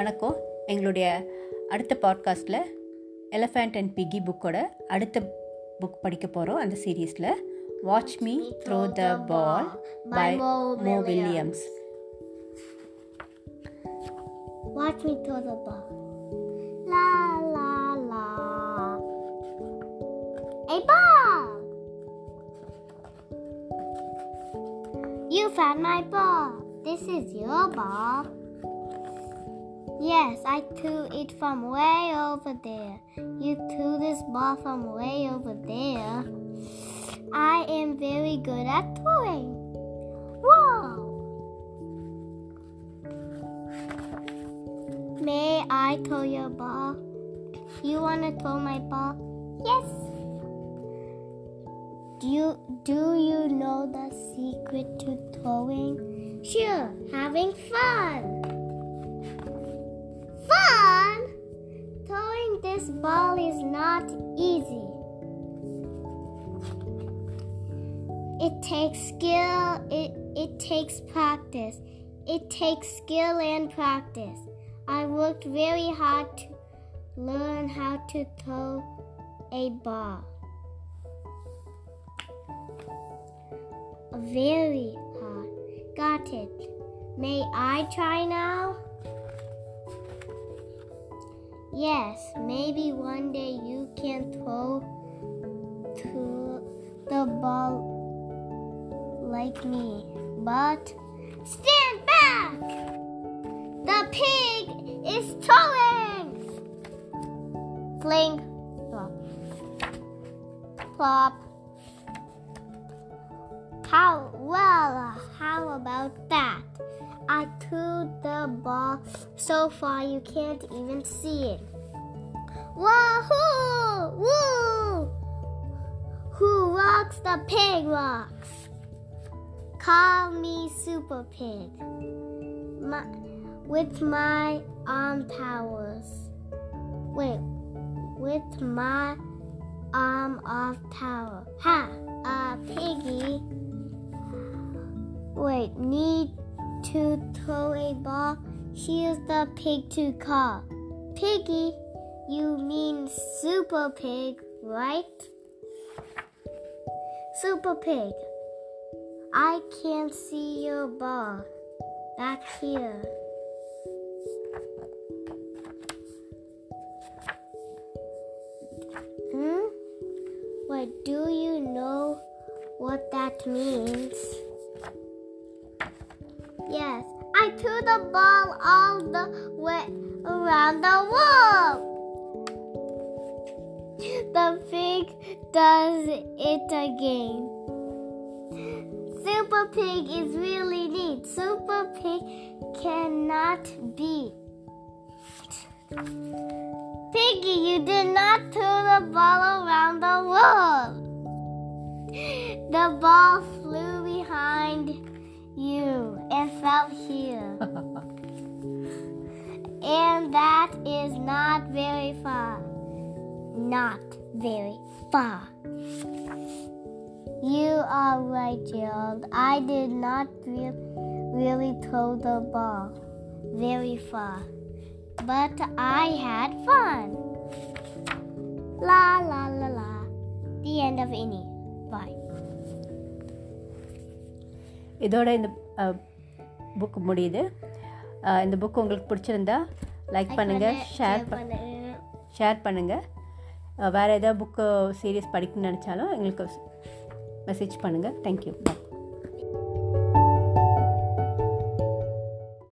வணக்கம் எங்களுடைய அடுத்த பாட்காஸ்ட்டில் எலஃபேண்ட் அண்ட் பிகி புக்கோட அடுத்த புக் படிக்க போகிறோம் அந்த சீரீஸில் watch me throw the ball by Mo Williams Watch me throw the ball. La la la. A ball! You found my ball. This is your ball. Yes, I threw it from way over there. You threw this ball from way over there. I am very good at throwing. Whoa! May I throw your ball? You want to throw my ball? Yes. Do you, do you know the secret to throwing? Sure, having fun. Fun? This ball is not easy. It takes skill, it, it takes practice. It takes skill and practice. I worked very hard to learn how to throw a ball. Very hard. Got it. May I try now? Yes, maybe one day you can throw to the ball like me. But stand back! The pig is throwing! Fling, plop, plop. How well? How about that? I threw the ball so far you can't even see it. Wahoo! Woo! Who rocks the pig rocks? Call me Super Pig. My, with my arm powers. Wait, with my arm of power. Ha! A piggy. Wait, need to throw a ball? Here's the pig to call. Piggy, you mean Super Pig, right? Super Pig, I can't see your ball. Back here. Hmm? Wait, do you know what that means? Yes, I threw the ball all the way around the world. The pig does it again. Super Pig is really neat. Super Pig cannot beat. Piggy, you did not throw the ball around the world. The ball here. and that is not very far. Not very far. You are right, Gerald. I did not re- really throw the ball very far. But I had fun. La la la la. The end of any. Bye. Book முடியுது. இந்த book உங்களுக்கு பிடிச்சிருந்தா like பண்ணுங்கள் share share பண்ணுங்கள் வேறு ஏதாவது book serious படிக்கணும்னு நினச்சாலும் எங்களுக்கு மெசேஜ் பண்ணுங்கள் தேங்க்யூ பாய்